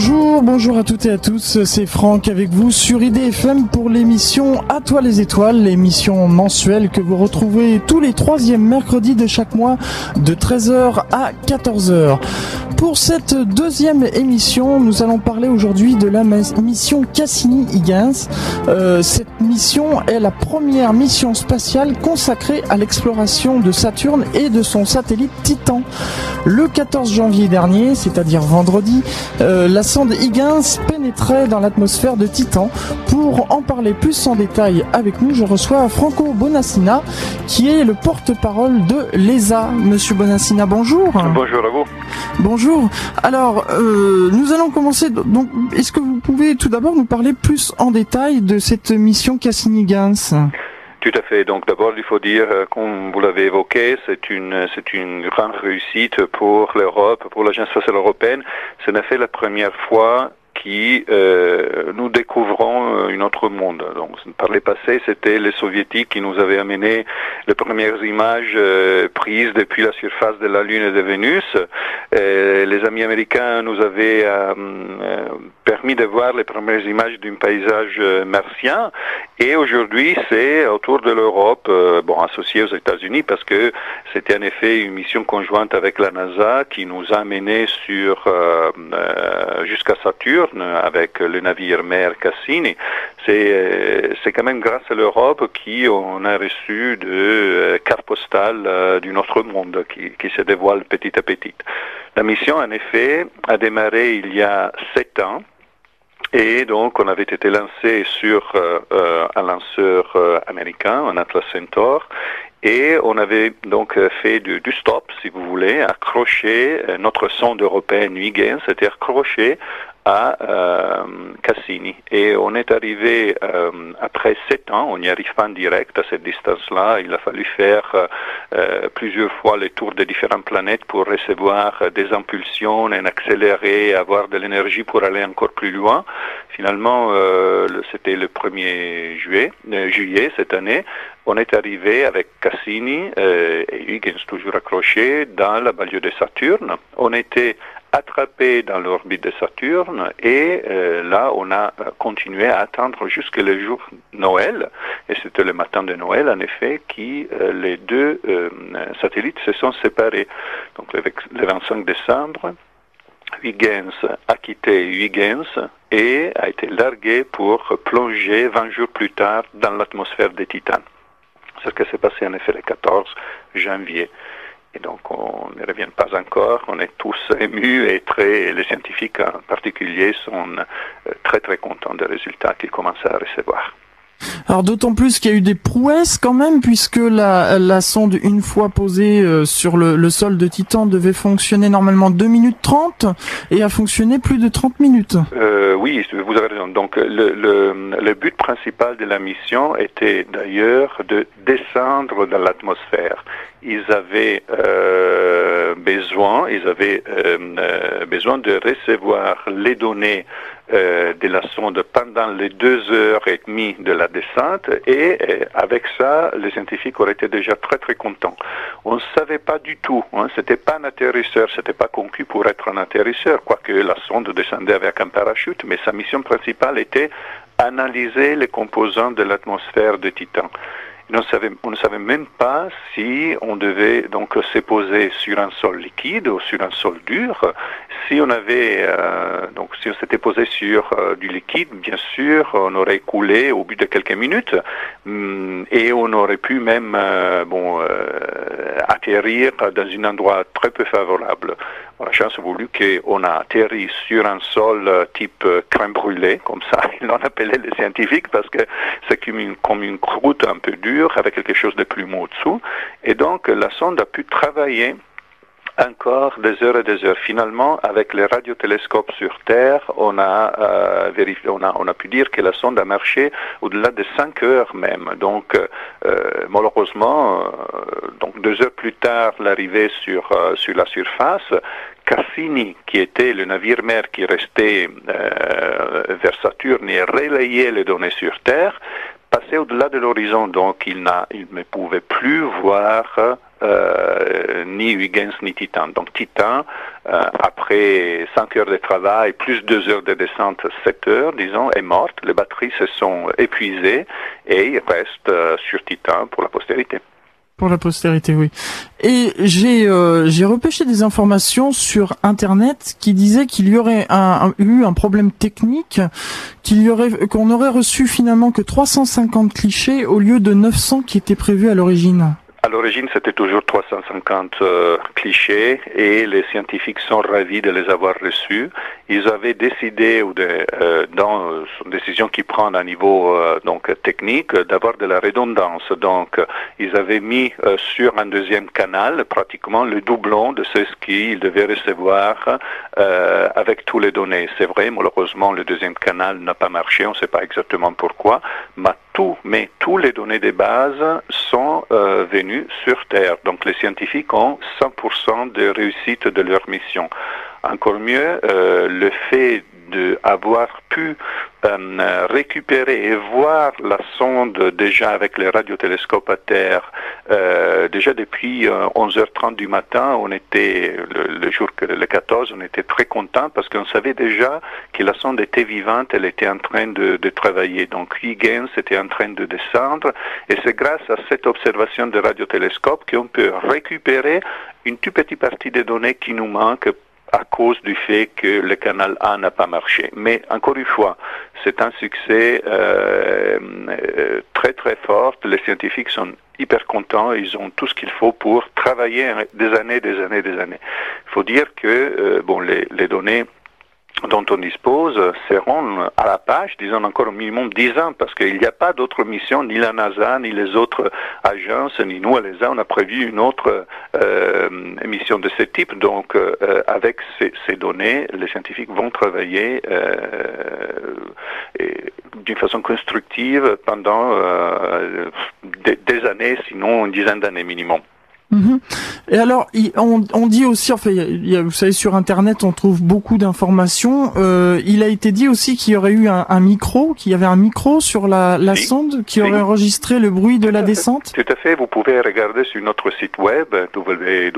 Bonjour, bonjour à toutes et à tous, c'est Franck avec vous sur IDFM pour l'émission À toi les étoiles, l'émission mensuelle que vous retrouvez tous les troisièmes mercredis de chaque mois de 13h à 14h. Pour cette deuxième émission, nous allons parler aujourd'hui de la mission Cassini-Huygens. Euh, cette mission est la première mission spatiale consacrée à l'exploration de Saturne et de son satellite Titan. Le 14 janvier dernier, c'est-à-dire vendredi, euh, la sonde Huygens pénétrait dans l'atmosphère de Titan. Pour en parler plus en détail avec nous, je reçois Franco Bonassina, qui est le porte-parole de l'ESA. Monsieur Bonassina, bonjour. Bonjour à vous. Bonjour. Alors, euh, nous allons commencer. Donc, est-ce que vous pouvez tout d'abord nous parler plus en détail de cette mission Cassini-Huygens tout à fait. Donc d'abord, il faut dire, euh, comme vous l'avez évoqué, c'est une c'est une grande réussite pour l'Europe, pour l'Agence spatiale européenne. Ce n'est fait la première fois qui euh, nous découvrons euh, un autre monde. Donc, par le passé, c'était les soviétiques qui nous avaient amené les premières images euh, prises depuis la surface de la Lune et de Vénus. Les amis américains nous avaient permis de voir les premières images d'un paysage martien. Et aujourd'hui, c'est autour de l'Europe, bon, associé aux États-Unis, parce que c'était en effet une mission conjointe avec la NASA qui nous a amené sur jusqu'à Saturne avec le navire mère Cassini. C'est, c'est quand même grâce à l'Europe qu'on a reçu de euh, cartes postales euh, d'un autre monde qui, qui se dévoile petit à petit. La mission, en effet, a démarré il y a sept ans. Et donc, on avait été lancé sur euh, un lanceur américain, un Atlas Centaur, et on avait donc fait du, du stop, si vous voulez, accroché notre sonde européenne Huygens, c'était accroché à euh, Cassini. Et on est arrivé euh, après sept ans, on n'y arrive pas en direct à cette distance-là. Il a fallu faire euh, plusieurs fois le tour des différentes planètes pour recevoir des impulsions, et accélérer, avoir de l'énergie pour aller encore plus loin. Finalement, c'était le 1er juillet, juillet cette année. On est arrivé avec Cassini et Huygens toujours accroché dans la banlieue de Saturne. On était attrapé dans l'orbite de Saturne et euh, là on a euh, continué à attendre jusqu'à le jour Noël et c'était le matin de Noël en effet qui euh, les deux satellites se sont séparés donc le, le 25 décembre Huygens a quitté Huygens et a été largué pour plonger 20 jours plus tard dans l'atmosphère de Titan. C'est ce qui s'est passé en effet le 14 janvier. Et donc, on ne revient pas encore. On est tous émus et très, les scientifiques en particulier sont euh, très très contents des résultats qu'ils commencent à recevoir. Alors d'autant plus qu'il y a eu des prouesses quand même, puisque la, la sonde, une fois posée euh, sur le, le, sol de Titan, devait fonctionner normalement 2 minutes 30 et a fonctionné plus de 30 minutes. Euh, oui, vous avez raison. Donc le, le, le but principal de la mission était d'ailleurs de descendre dans l'atmosphère. Ils avaient euh, besoin, ils avaient euh, euh besoin de recevoir les données euh, de la sonde pendant les deux heures et demie de la descente et euh, avec ça, les scientifiques auraient été déjà très très contents. On ne savait pas du tout, hein, c'était pas un atterrisseur, c'était pas conçu pour être un atterrisseur, quoique la sonde descendait avec un parachute, mais sa mission principale était analyser les composants de l'atmosphère de Titan. On, on ne savait même pas si on devait donc se poser sur un sol liquide ou sur un sol dur. Si on avait euh, donc si on s'était posé sur euh, du liquide, bien sûr, on aurait coulé au bout de quelques minutes hum, et on aurait pu même euh, bon atterrir dans un endroit très peu favorable. La chance a voulu qu'on a atterri sur un sol type crème brûlée, comme ça ils l'ont appelé les scientifiques, parce que c'est comme comme une croûte un peu dure avec quelque chose de plus mou dessous. Et donc la sonde a pu travailler encore des heures et des heures. Finalement, avec les radiotélescopes sur Terre, on a, euh, vérifié, on a, pu dire que la sonde a marché au-delà de 5 heures même. Donc, euh, malheureusement, euh, donc deux heures plus tard, l'arrivée sur, sur la surface, Cassini, qui était le navire-mère qui restait vers Saturne et relayait les données sur Terre, passait au-delà de l'horizon, donc il, n'a, il ne pouvait plus voir ni Huygens ni Titan. Donc Titan, après 5 heures de travail, plus 2 heures de descente, 7 heures, disons, est morte. Les batteries se sont épuisées et il reste sur Titan pour la postérité. Pour la postérité, oui. Et j'ai euh, j'ai repêché des informations sur Internet qui disaient qu'il y aurait eu un problème technique, qu'il y aurait qu'on aurait reçu finalement que 350 clichés au lieu de 900 qui étaient prévus à l'origine. À l'origine, c'était toujours 350 euh, clichés et les scientifiques sont ravis de les avoir reçus. Ils avaient décidé, ou de, euh, dans euh, une décision qu'ils prennent à niveau donc technique, d'avoir de la redondance. Donc, ils avaient mis sur un deuxième canal pratiquement le doublon de ce qu'ils devaient recevoir avec tous les données. C'est vrai, malheureusement, le deuxième canal n'a pas marché. On ne sait pas exactement pourquoi. Mais mais tous les données de base sont euh, venues sur Terre. Donc les scientifiques ont 100% de réussite de leur mission. Encore mieux, euh, le fait d'avoir pu euh, récupérer et voir la sonde déjà avec les radiotélescopes à terre, euh, déjà depuis 11h30 du matin, on était, le, jour que le 14, on était très content parce qu'on savait déjà que la sonde était vivante, elle était en train de, de travailler. Donc Huygens était en train de descendre et c'est grâce à cette observation de radiotélescope qu'on peut récupérer une toute petite partie des données qui nous manquent à cause du fait que le canal A n'a pas marché. Mais encore une fois, c'est un succès euh, euh, très très fort. Les scientifiques sont hyper contents. Ils ont tout ce qu'il faut pour travailler des années, des années, des années. Il faut dire que euh, bon, les, les données dont on dispose seront à la page, disons encore au minimum 10 ans, parce qu'il n'y a pas d'autres missions, ni la NASA, ni les autres agences, ni nous à l'ESA, on a prévu une autre euh, mission de ce type. Donc, euh, avec ces, ces, données, les scientifiques vont travailler euh, d'une façon constructive pendant euh, des, des années, sinon une dizaine d'années minimum. Mhm. Et alors, on, on, dit aussi, enfin, y a, vous savez, sur Internet, on trouve beaucoup d'informations. Euh, il a été dit aussi qu'il y aurait eu un, un micro, qu'il y avait un micro sur la, la sonde qui aurait enregistré le bruit de la descente? Tout à fait. Vous pouvez regarder sur notre site web www.esa.int.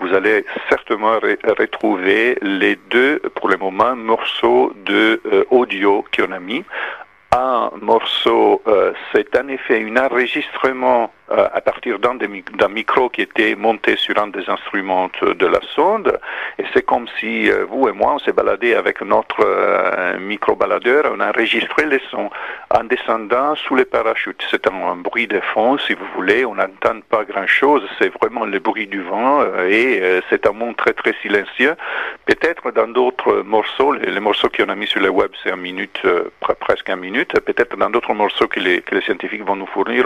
Vous allez certainement retrouver les deux, pour le moment, morceaux de euh, audio qu'on a mis un morceau, c'est en effet un enregistrement euh, à partir d'un micro qui était monté sur un des instruments de la sonde. Et c'est comme si euh, vous et moi, on s'est baladé avec notre micro-baladeur, on a enregistré les sons en descendant sous les parachutes. C'est un, bruit de fond, si vous voulez, on n'entend pas grand-chose, c'est vraiment le bruit du vent et c'est un monde très très silencieux. Peut-être dans d'autres morceaux, les, morceaux qu'on a mis sur le web, c'est une minute, presque une minute, Peut-être dans d'autres morceaux que les, que les, scientifiques vont nous fournir,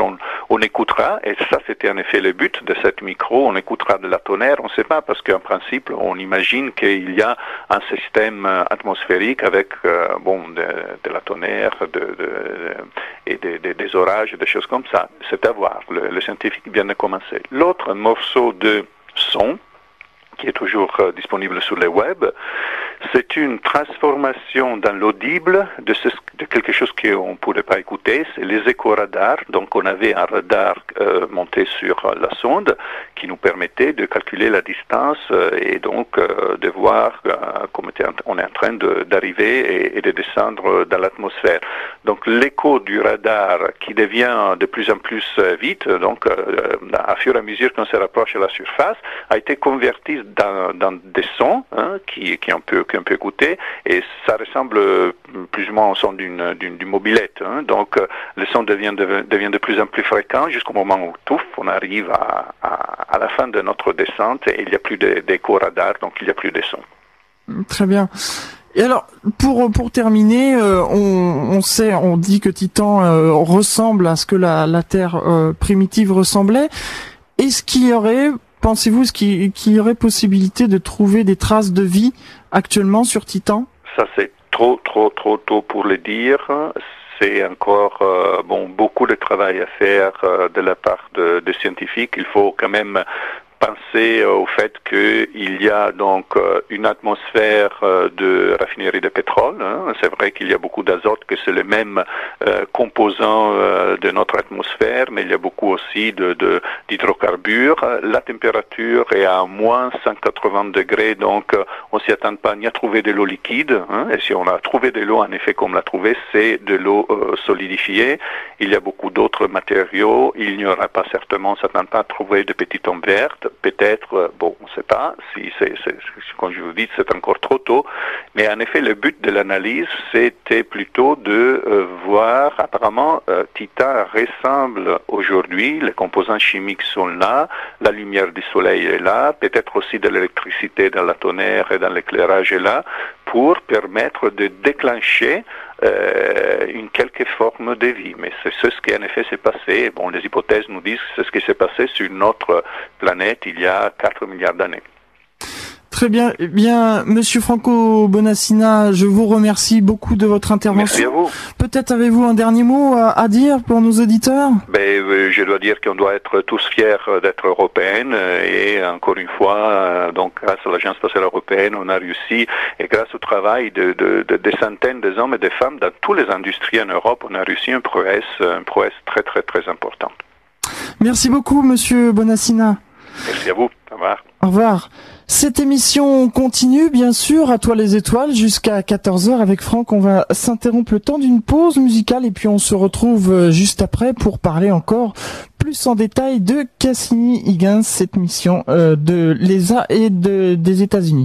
on écoutera. Et ça, c'était en effet le but de cette micro. On écoutera de la tonnerre. On ne sait pas parce qu'en principe, on imagine qu'il y a un système atmosphérique avec euh, bon de, la tonnerre et des orages, des choses comme ça. C'est à voir. Le, le scientifique vient de commencer. L'autre morceau de son qui est toujours euh, disponible sur le web. C'est une transformation dans l'audible de, de, quelque chose qu'on ne pourrait pas écouter, c'est les éco-radars. Donc on avait un radar euh, monté sur la sonde qui nous permettait de calculer la distance euh, et donc euh, de voir euh, comment on est en train d'arriver et, de descendre dans l'atmosphère. Donc l'écho du radar qui devient de plus en plus vite, donc à fur et à mesure qu'on se rapproche de la surface, a été converti dans, des sons hein, qui, qui, on peut, qu'on peut écouter et ça ressemble plus ou moins au son d'une, d'une, mobilette. Hein. Donc le son devient de, devient de plus en plus fréquent jusqu'au moment où tout on arrive à, à, la fin de notre descente et il n'y a plus d'éco-radar, donc il n'y a plus de son. Très bien. Et alors, pour pour terminer, euh, on, on, sait, on dit que Titan euh, ressemble à ce que la, la Terre euh, primitive ressemblait. Est-ce qu'il y aurait Pensez-vous qu'il y aurait possibilité de trouver des traces de vie actuellement sur Titan? Ça, c'est trop, trop, trop tôt pour le dire. C'est encore euh, bon beaucoup de travail à faire euh, de la part de, de, scientifiques. Il faut quand même penser euh, au fait qu'il y a donc euh, une atmosphère euh, de raffinerie de pétrole. Hein. C'est vrai qu'il y a beaucoup d'azote, que c'est le même composant de notre atmosphère, mais il y a beaucoup aussi de, d'hydrocarbures. La température est à moins 180 degrés, donc on s'y attend pas ni à trouver de l'eau liquide. Hein. Et si on a trouvé de l'eau, en effet, comme on l'a trouvé, c'est de l'eau solidifiée. Il y a beaucoup d'autres matériaux. Il n'y aura pas certainement, s'attend pas à trouver de petites tombes vertes peut-être, euh, bon, on ne sait pas, si c'est, comme je vous dis, c'est encore trop tôt, mais en effet, le but de l'analyse, c'était plutôt de euh, voir, apparemment, euh, Titan ressemble aujourd'hui, les composants chimiques sont là, la lumière du soleil est là, peut-être aussi de l'électricité dans la tonnerre et dans l'éclairage est là, pour permettre de déclencher euh, une quelque forme de vie. Mais c'est ce qui en effet s'est passé. Bon, les hypothèses nous disent que c'est ce qui s'est passé sur notre planète il y a 4 milliards d'années. Très bien. Eh bien, Monsieur Franco Bonassina, je vous remercie beaucoup de votre intervention. Merci à vous. Peut-être avez-vous un dernier mot à, dire pour nos auditeurs? Ben, euh, Je dois dire qu'on doit être tous fiers d'être européennes et encore une fois, euh, donc grâce à l'Agence spatiale européenne, on a réussi et grâce au travail de, de, de, des centaines d'hommes et de femmes dans toutes les industries en Europe, on a réussi un prouesse, un prouesse très très très important. Merci beaucoup, Monsieur Bonassina. Merci à vous. Au revoir. Cette émission continue, bien sûr, à toi les étoiles, jusqu'à 14h avec Franck. On va s'interrompre le temps d'une pause musicale et puis on se retrouve euh, juste après pour parler encore plus en détail de Cassini-Higgins, cette mission euh, de l'ESA et de, des États-Unis.